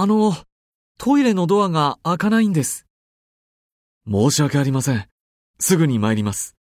あの、トイレのドアが開かないんです。申し訳ありません。すぐに参ります。